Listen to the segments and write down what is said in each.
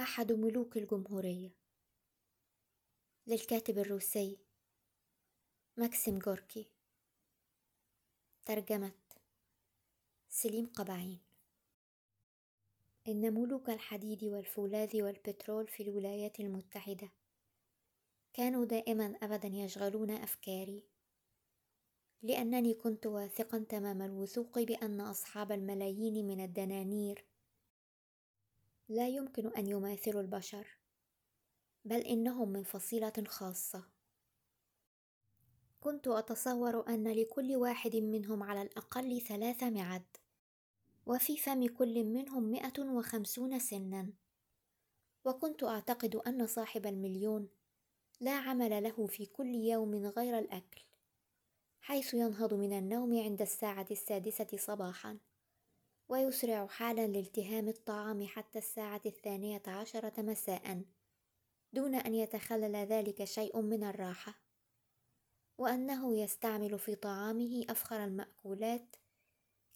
أحد ملوك الجمهورية. للكاتب الروسي ماكسيم غوركي. ترجمة سليم قبعين. إن ملوك الحديد والفولاذ والبترول في الولايات المتحدة كانوا دائما أبدا يشغلون أفكاري لأنني كنت واثقا تمام الوثوق بأن أصحاب الملايين من الدنانير لا يمكن أن يماثلوا البشر بل إنهم من فصيلة خاصة. كنت أتصور أن لكل واحد منهم على الأقل ثلاث معد وفي فم كل منهم مئة وخمسون سنا. وكنت أعتقد أن صاحب المليون لا عمل له في كل يوم غير الأكل حيث ينهض من النوم عند الساعة السادسة صباحا. ويسرع حالا لالتهام الطعام حتى الساعة الثانية عشرة مساء دون أن يتخلل ذلك شيء من الراحة. وأنه يستعمل في طعامه أفخر المأكولات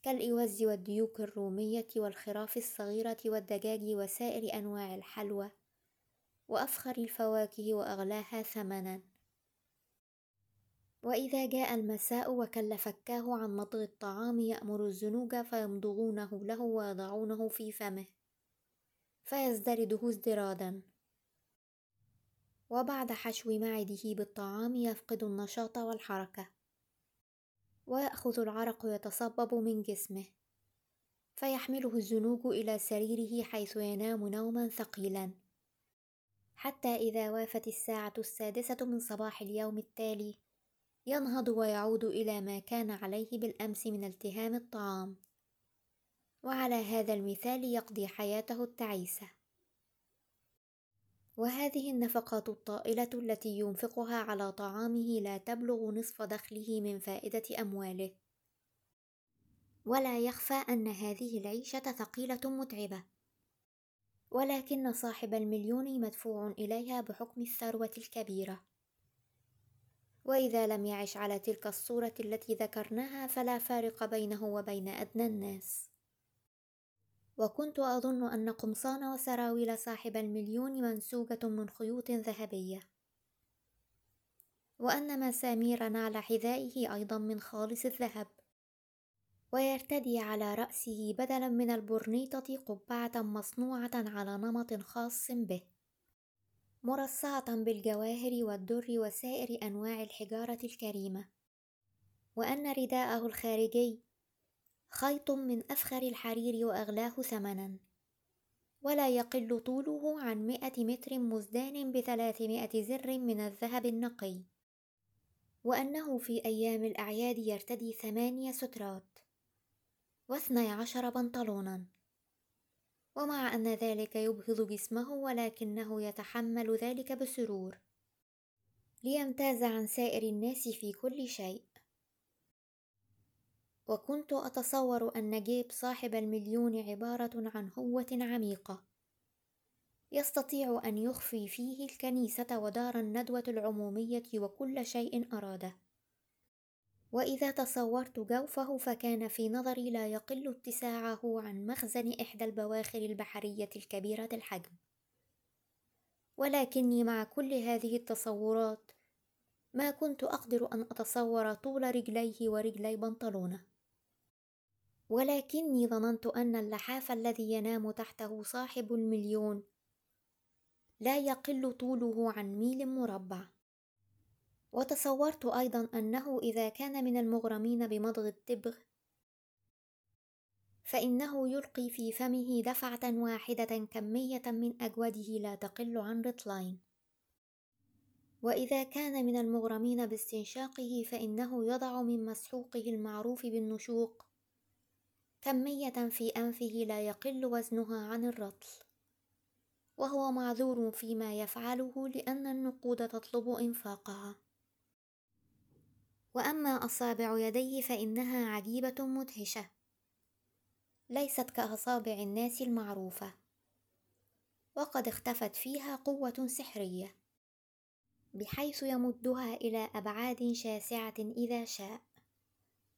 كالإوز والديوك الرومية والخراف الصغيرة والدجاج وسائر أنواع الحلوى وأفخر الفواكه وأغلاها ثمنا. وإذا جاء المساء وكل فكاه عن مضغ الطعام يأمر الزنوج فيمضغونه له ويضعونه في فمه. فيزدرده ازدرادا. وبعد حشو معده بالطعام يفقد النشاط والحركة. ويأخذ العرق يتصبب من جسمه. فيحمله الزنوج إلى سريره حيث ينام نوما ثقيلا. حتى إذا وافت الساعة السادسة من صباح اليوم التالي ينهض ويعود إلى ما كان عليه بالأمس من التهام الطعام. وعلى هذا المثال يقضي حياته التعيسة. وهذه النفقات الطائلة التي ينفقها على طعامه لا تبلغ نصف دخله من فائدة أمواله. ولا يخفى أن هذه العيشة ثقيلة متعبة. ولكن صاحب المليون مدفوع إليها بحكم الثروة الكبيرة. وإذا لم يعش على تلك الصورة التي ذكرناها فلا فارق بينه وبين أدنى الناس. وكنت أظن أن قمصان وسراويل صاحب المليون منسوجة من خيوط ذهبية. وأن مسامير نعل حذائه أيضا من خالص الذهب. ويرتدي على رأسه بدلا من البرنيطة قبعة مصنوعة على نمط خاص به. مرصعة بالجواهر والدر وسائر أنواع الحجارة الكريمة. وأن رداءه الخارجي خيط من أفخر الحرير وأغلاه ثمنا. ولا يقل طوله عن مئة متر مزدان بثلاثمائة زر من الذهب النقي. وأنه في أيام الأعياد يرتدي ثمانية سترات واثني عشر بنطلونا. ومع أن ذلك يبهض جسمه ولكنه يتحمل ذلك بسرور. ليمتاز عن سائر الناس في كل شيء. وكنت أتصور أن جيب صاحب المليون عبارة عن هوة عميقة. يستطيع أن يخفي فيه الكنيسة ودار الندوة العمومية وكل شيء أراده. وإذا تصورت جوفه فكان في نظري لا يقل اتساعه عن مخزن إحدى البواخر البحرية الكبيرة الحجم. ولكني مع كل هذه التصورات ما كنت أقدر أن أتصور طول رجليه ورجلي بنطلونه ولكني ظننت أن اللحاف الذي ينام تحته صاحب المليون لا يقل طوله عن ميل مربع. وتصورت أيضا أنه إذا كان من المغرمين بمضغ التبغ فإنه يلقي في فمه دفعة واحدة كمية من أجوده لا تقل عن رطلين. وإذا كان من المغرمين باستنشاقه فإنه يضع من مسحوقه المعروف بالنشوق كمية في أنفه لا يقل وزنها عن الرطل. وهو معذور فيما يفعله لأن النقود تطلب إنفاقها. وأما أصابع يديه فإنها عجيبة مدهشة. ليست كأصابع الناس المعروفة. وقد اختفت فيها قوة سحرية. بحيث يمدها إلى أبعاد شاسعة إذا شاء.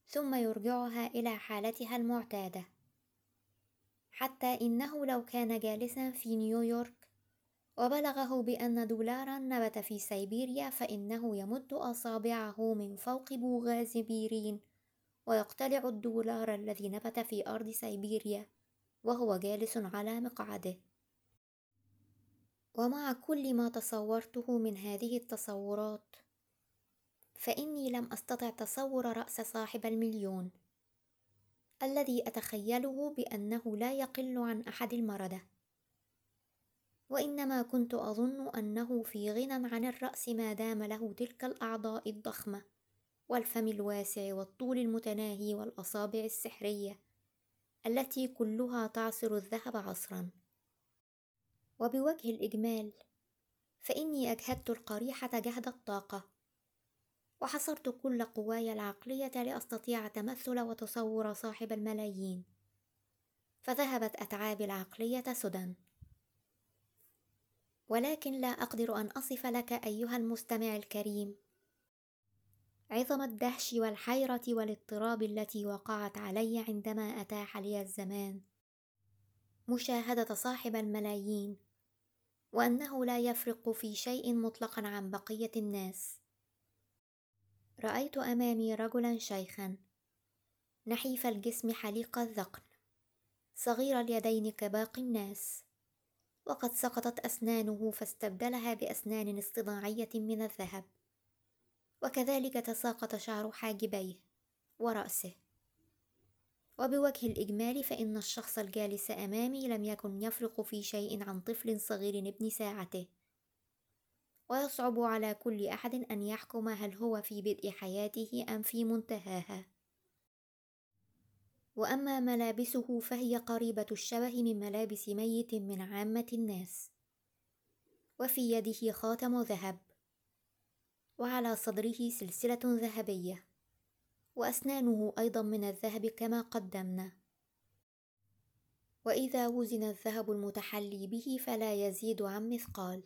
ثم يرجعها إلى حالتها المعتادة. حتى إنه لو كان جالسا في نيويورك وبلغه بأن دولاراً نبت في سيبيريا فإنه يمد أصابعه من فوق بوغاز بيرين ويقتلع الدولار الذي نبت في أرض سيبيريا وهو جالس على مقعده. ومع كل ما تصورته من هذه التصورات فإني لم أستطع تصور رأس صاحب المليون الذي أتخيله بأنه لا يقل عن أحد المردة. وإنما كنت أظن أنه في غنى عن الرأس ما دام له تلك الأعضاء الضخمة والفم الواسع والطول المتناهي والأصابع السحرية التي كلها تعصر الذهب عصرا. وبوجه الإجمال فإني أجهدت القريحة جهد الطاقة وحصرت كل قواي العقلية لأستطيع تمثل وتصور صاحب الملايين فذهبت أتعابي العقلية سدى. ولكن لا أقدر أن أصف لك أيها المستمع الكريم. عظم الدهش والحيرة والاضطراب التي وقعت علي عندما أتاح لي الزمان. مشاهدة صاحب الملايين. وأنه لا يفرق في شيء مطلقا عن بقية الناس. رأيت أمامي رجلا شيخا. نحيف الجسم حليق الذقن. صغير اليدين كباقي الناس. وقد سقطت أسنانه فاستبدلها بأسنان اصطناعية من الذهب. وكذلك تساقط شعر حاجبيه ورأسه. وبوجه الإجمال فإن الشخص الجالس أمامي لم يكن يفرق في شيء عن طفل صغير ابن ساعته. ويصعب على كل أحد أن يحكم هل هو في بدء حياته أم في منتهاها. وأما ملابسه فهي قريبة الشبه من ملابس ميت من عامة الناس. وفي يده خاتم ذهب. وعلى صدره سلسلة ذهبية. وأسنانه أيضا من الذهب كما قدمنا. وإذا وزن الذهب المتحلي به فلا يزيد عن مثقال.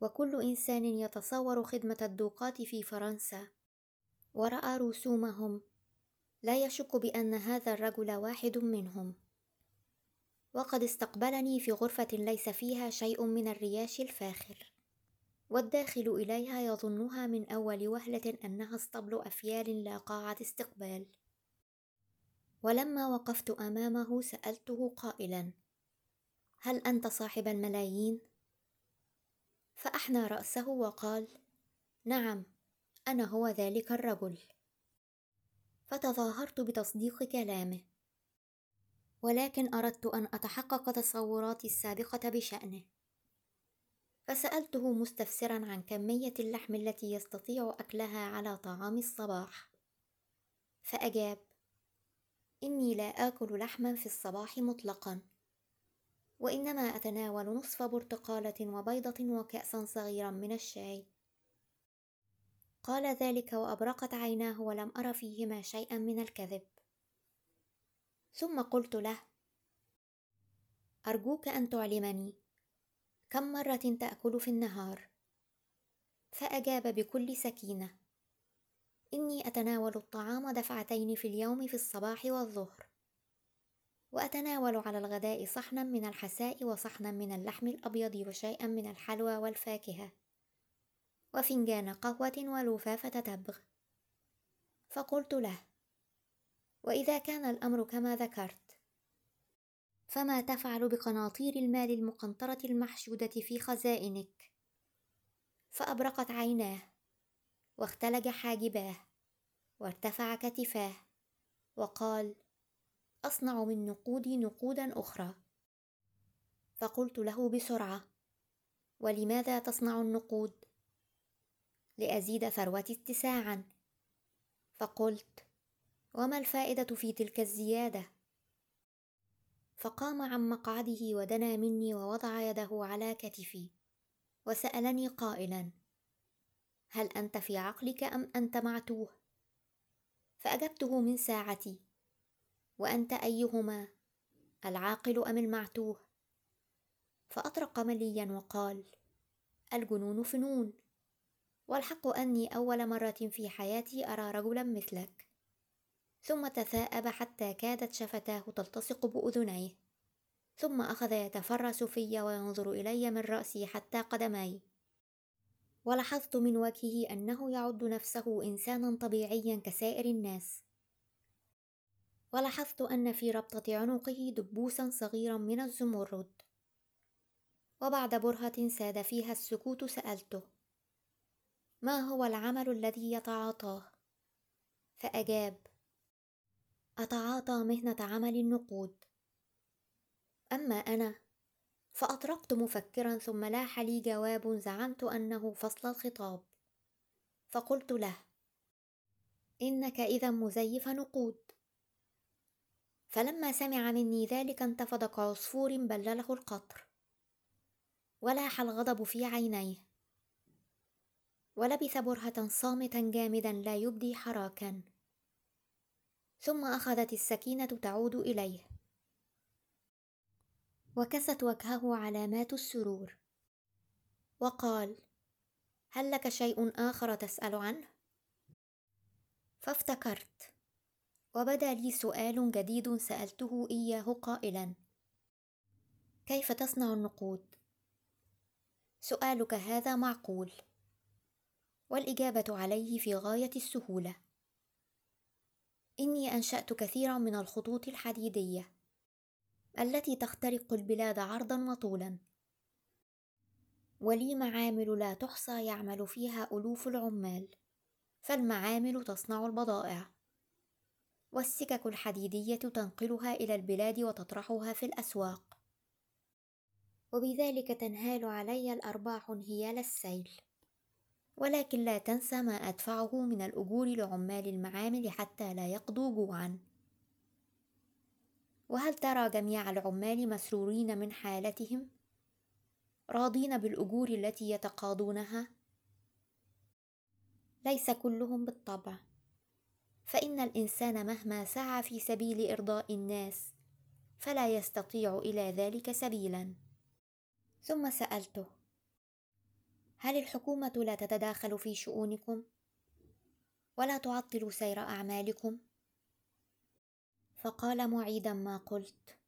وكل إنسان يتصور خدمة الدوقات في فرنسا. ورأى رسومهم. لا يشك بأن هذا الرجل واحد منهم. وقد استقبلني في غرفة ليس فيها شيء من الرياش الفاخر والداخل إليها يظنها من أول وهلة أنها اسطبل أفيال لا قاعة استقبال. ولما وقفت أمامه سألته قائلا هل أنت صاحب الملايين؟ فأحنى رأسه وقال نعم أنا هو ذلك الرجل. فتظاهرت بتصديق كلامه. ولكن أردت أن أتحقق تصوراتي السابقة بشأنه. فسألته مستفسرا عن كمية اللحم التي يستطيع أكلها على طعام الصباح. فأجاب إني لا آكل لحما في الصباح مطلقا. وإنما أتناول نصف برتقالة وبيضة وكأسا صغيرا من الشاي. قال ذلك وأبرقت عيناه ولم أر فيهما شيئا من الكذب. ثم قلت له أرجوك أن تعلمني كم مرة تأكل في النهار؟ فأجاب بكل سكينة إني أتناول الطعام دفعتين في اليوم في الصباح والظهر وأتناول على الغداء صحنا من الحساء وصحنا من اللحم الأبيض وشيئا من الحلوى والفاكهة. وفنجان قهوة ولفافة تبغ فقلت له وإذا كان الأمر كما ذكرت فما تفعل بقناطير المال المقنطرة المحشودة في خزائنك؟ فأبرقت عيناه واختلج حاجباه وارتفع كتفاه وقال أصنع من نقودي نقودا أخرى. فقلت له بسرعة ولماذا تصنع النقود؟ لأزيد ثروتي اتساعا. فقلت وما الفائدة في تلك الزيادة؟ فقام عن مقعده ودنا مني ووضع يده على كتفي وسألني قائلا هل أنت في عقلك أم أنت معتوه؟ فأجبته من ساعتي وأنت أيهما العاقل أم المعتوه؟ فأطرق مليا وقال الجنون فنون. والحق أني أول مرة في حياتي أرى رجلا مثلك. ثم تثاءب حتى كادت شفتاه تلتصق بأذنيه. ثم أخذ يتفرس في وينظر إلي من رأسي حتى قدمي ولاحظت من وجهه أنه يعد نفسه إنسانا طبيعيا كسائر الناس. ولاحظت أن في ربطة عنقه دبوسا صغيرا من الزمرد. وبعد برهة ساد فيها السكوت سألته ما هو العمل الذي يتعاطاه؟ فأجاب أتعاطى مهنة عمل النقود. أما أنا فأطرقت مفكرا ثم لاح لي جواب زعمت أنه فصل الخطاب. فقلت له إنك إذا مزيف نقود. فلما سمع مني ذلك انتفض كعصفور بلله القطر. ولاح الغضب في عينيه. ولبث برهة صامتا جامدا لا يبدي حراكا. ثم أخذت السكينة تعود إليه. وكست وجهه علامات السرور. وقال هل لك شيء آخر تسأل عنه؟ فافتكرت. وبدأ لي سؤال جديد سألته إياه قائلا كيف تصنع النقود؟ سؤالك هذا معقول. والإجابة عليه في غاية السهولة. إني أنشأت كثيرا من الخطوط الحديدية التي تخترق البلاد عرضا وطولا. ولي معامل لا تحصى يعمل فيها ألوف العمال فالمعامل تصنع البضائع. والسكك الحديدية تنقلها إلى البلاد وتطرحها في الأسواق. وبذلك تنهال علي الأرباح هيال السيل. ولكن لا تنسى ما أدفعه من الأجور لعمال المعامل حتى لا يقضوا جوعا. وهل ترى جميع العمال مسرورين من حالتهم؟ راضين بالأجور التي يتقاضونها؟ ليس كلهم بالطبع. فإن الإنسان مهما سعى في سبيل إرضاء الناس فلا يستطيع إلى ذلك سبيلا. ثم سألته هل الحكومة لا تتداخل في شؤونكم؟ ولا تعطل سير أعمالكم؟ فقال معيدا ما قلت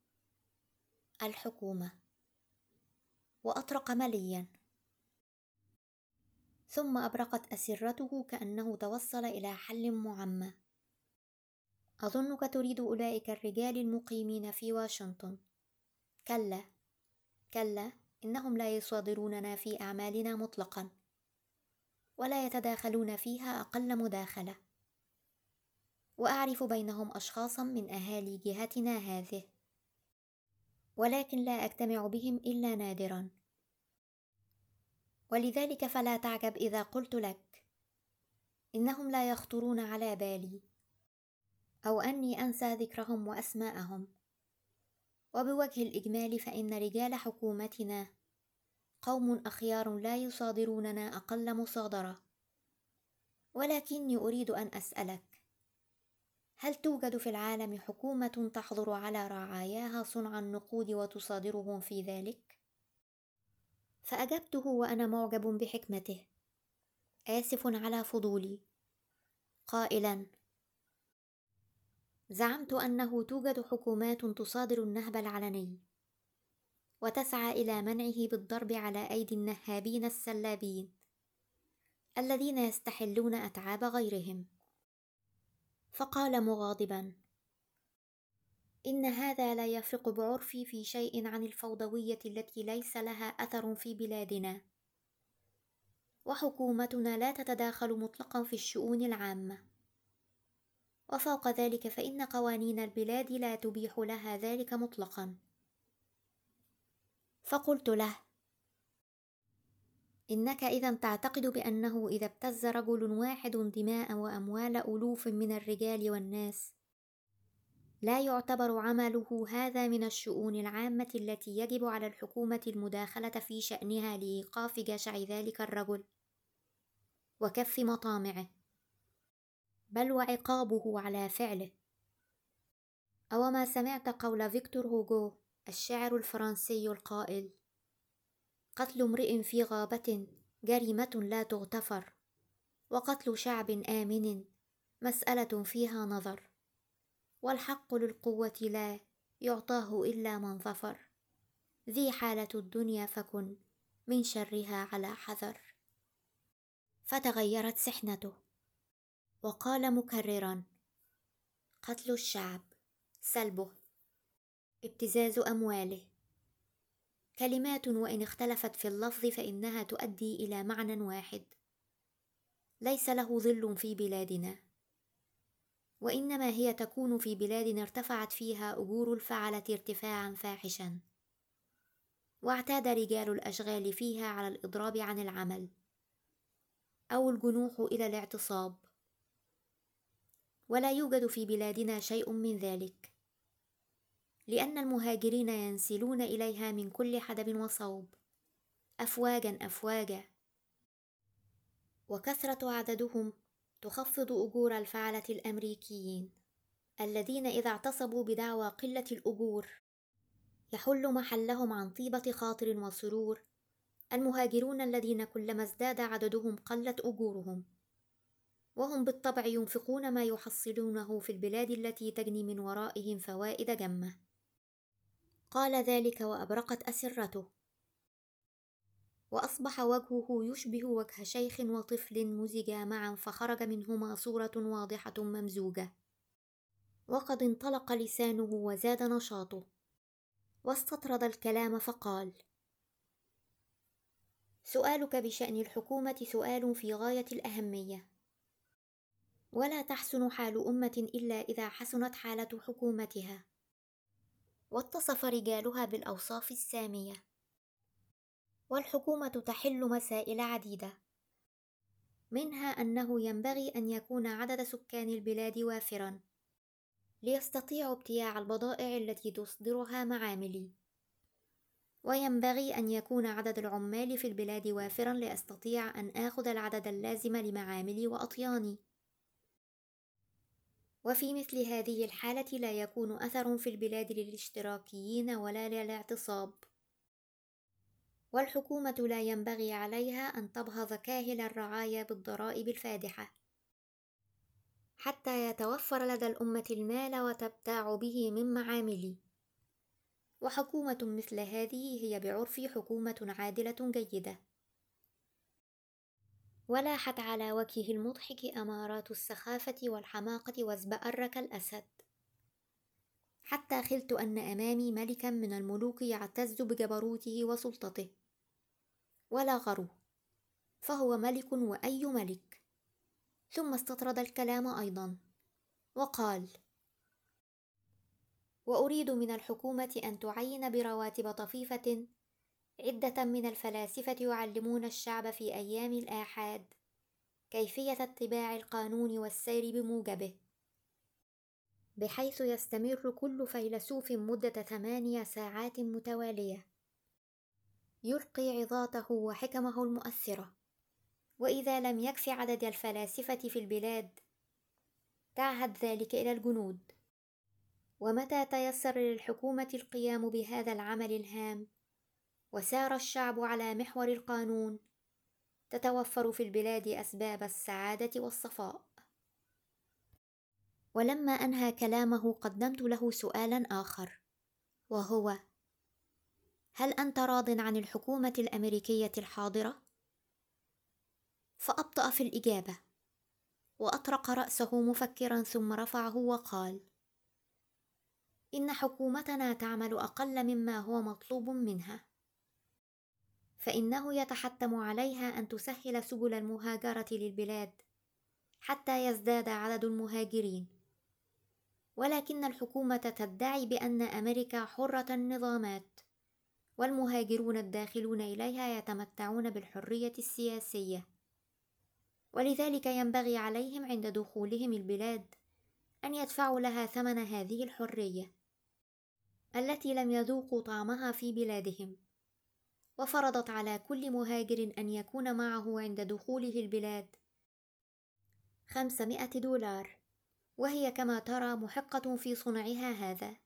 الحكومة. وأطرق مليا. ثم أبرقت أسرته كأنه توصل إلى حل معمى. أظنك تريد أولئك الرجال المقيمين في واشنطن. كلا. كلا. إنهم لا يصادروننا في أعمالنا مطلقا ولا يتداخلون فيها أقل مداخلة. وأعرف بينهم أشخاصا من أهالي جهتنا هذه ولكن لا أجتمع بهم إلا نادرا. ولذلك فلا تعجب إذا قلت لك إنهم لا يخطرون على بالي أو أني أنسى ذكرهم وأسماءهم. وبوجه الإجمال فإن رجال حكومتنا قوم أخيار لا يصادروننا أقل مصادرة. ولكني أريد أن أسألك هل توجد في العالم حكومة تحظر على رعاياها صنع النقود وتصادرهم في ذلك؟ فأجبته وأنا معجب بحكمته. آسف على فضولي. قائلا زعمت أنه توجد حكومات تصادر النهب العلني. وتسعى إلى منعه بالضرب على أيدي النهابين السلابين الذين يستحلون أتعاب غيرهم. فقال مغاضبا إن هذا لا يفرق بعرفي في شيء عن الفوضوية التي ليس لها أثر في بلادنا. وحكومتنا لا تتداخل مطلقا في الشؤون العامة. وفوق ذلك فإن قوانين البلاد لا تبيح لها ذلك مطلقا. فقلت له إنك إذا تعتقد بأنه إذا ابتز رجل واحد دماء وأموال ألوف من الرجال والناس لا يعتبر عمله هذا من الشؤون العامة التي يجب على الحكومة المداخلة في شأنها لإيقاف جشع ذلك الرجل وكف مطامعه. بل وعقابه على فعله. أوما سمعت قول فيكتور هوغو الشاعر الفرنسي القائل قتل امرئ في غابة جريمة لا تغتفر وقتل شعب آمن مسألة فيها نظر والحق للقوة لا يعطاه إلا من ظفر. ذي حالة الدنيا فكن من شرها على حذر. فتغيرت سحنته. وقال مكررا قتل الشعب سلبه. ابتزاز أمواله. كلمات وإن اختلفت في اللفظ فإنها تؤدي إلى معنى واحد. ليس له ظل في بلادنا. وإنما هي تكون في بلاد ارتفعت فيها أجور الفعلة ارتفاعا فاحشا. واعتاد رجال الأشغال فيها على الإضراب عن العمل. أو الجنوح إلى الاعتصاب. ولا يوجد في بلادنا شيء من ذلك. لأن المهاجرين ينسلون إليها من كل حدب وصوب. افواجا افواجا. وكثرة عددهم تخفض أجور الفعلة الأمريكيين الذين إذا اعتصبوا بدعوى قلة الأجور يحل محلهم عن طيبة خاطر وسرور. المهاجرون الذين كلما ازداد عددهم قلت أجورهم. وهم بالطبع ينفقون ما يحصلونه في البلاد التي تجني من ورائهم فوائد جمة. قال ذلك وأبرقت أسرته. وأصبح وجهه يشبه وجه شيخ وطفل مزجا معا فخرج منهما صورة واضحة ممزوجة. وقد انطلق لسانه وزاد نشاطه. واستطرد الكلام فقال سؤالك بشأن الحكومة سؤال في غاية الأهمية. ولا تحسن حال أمة إلا إذا حسنت حالة حكومتها. واتصف رجالها بالأوصاف السامية. والحكومة تحل مسائل عديدة. منها أنه ينبغي أن يكون عدد سكان البلاد وافرا. ليستطيعوا ابتياع البضائع التي تصدرها معاملي. وينبغي أن يكون عدد العمال في البلاد وافرا لأستطيع أن آخذ العدد اللازم لمعاملي وأطياني. وفي مثل هذه الحالة لا يكون أثر في البلاد للاشتراكيين ولا للاعتصاب. والحكومة لا ينبغي عليها أن تبهض كاهل الرعايا بالضرائب الفادحة. حتى يتوفر لدى الأمة المال وتبتاع به من معامل وحكومة مثل هذه هي بعرفي حكومة عادلة جيدة. ولاحت على وجهه المضحك أمارات السخافة والحماقة وازبأر كالأسد حتى خلت أن أمامي ملكا من الملوك يعتز بجبروته وسلطته. ولا غرو فهو ملك وأي ملك. ثم استطرد الكلام أيضا وقال وأريد من الحكومة أن تعين برواتب طفيفة عدة من الفلاسفة يعلمون الشعب في أيام الآحاد كيفية اتباع القانون والسير بموجبه. بحيث يستمر كل فيلسوف مدة ثمانية ساعات متوالية. يلقي عظاته وحكمه المؤثرة. وإذا لم يكف عدد الفلاسفة في البلاد تعهد ذلك إلى الجنود. ومتى تيسر للحكومة القيام بهذا العمل الهام؟ وسار الشعب على محور القانون. تتوفر في البلاد أسباب السعادة والصفاء. ولما أنهى كلامه قدمت له سؤالا آخر وهو هل أنت راض عن الحكومة الأمريكية الحاضرة؟ فأبطأ في الإجابة وأطرق رأسه مفكرا ثم رفعه وقال إن حكومتنا تعمل أقل مما هو مطلوب منها. فإنه يتحتم عليها أن تسهل سبل المهاجرة للبلاد حتى يزداد عدد المهاجرين. ولكن الحكومة تدعي بأن أمريكا حرة النظامات والمهاجرون الداخلون إليها يتمتعون بالحرية السياسية. ولذلك ينبغي عليهم عند دخولهم البلاد أن يدفعوا لها ثمن هذه الحرية التي لم يذوقوا طعمها في بلادهم. وفرضت على كل مهاجر أن يكون معه عند دخوله البلاد. خمسمائة دولار. وهي كما ترى محقة في صنعها هذا.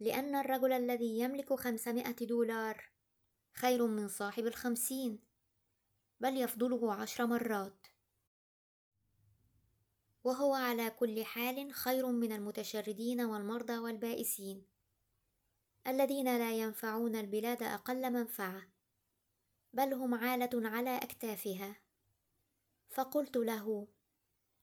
لأن الرجل الذي يملك خمسمائة دولار خير من صاحب الخمسين بل يفضله عشر مرات. وهو على كل حال خير من المتشردين والمرضى والبائسين. الذين لا ينفعون البلاد أقل منفعة بل هم عالة على أكتافها. فقلت له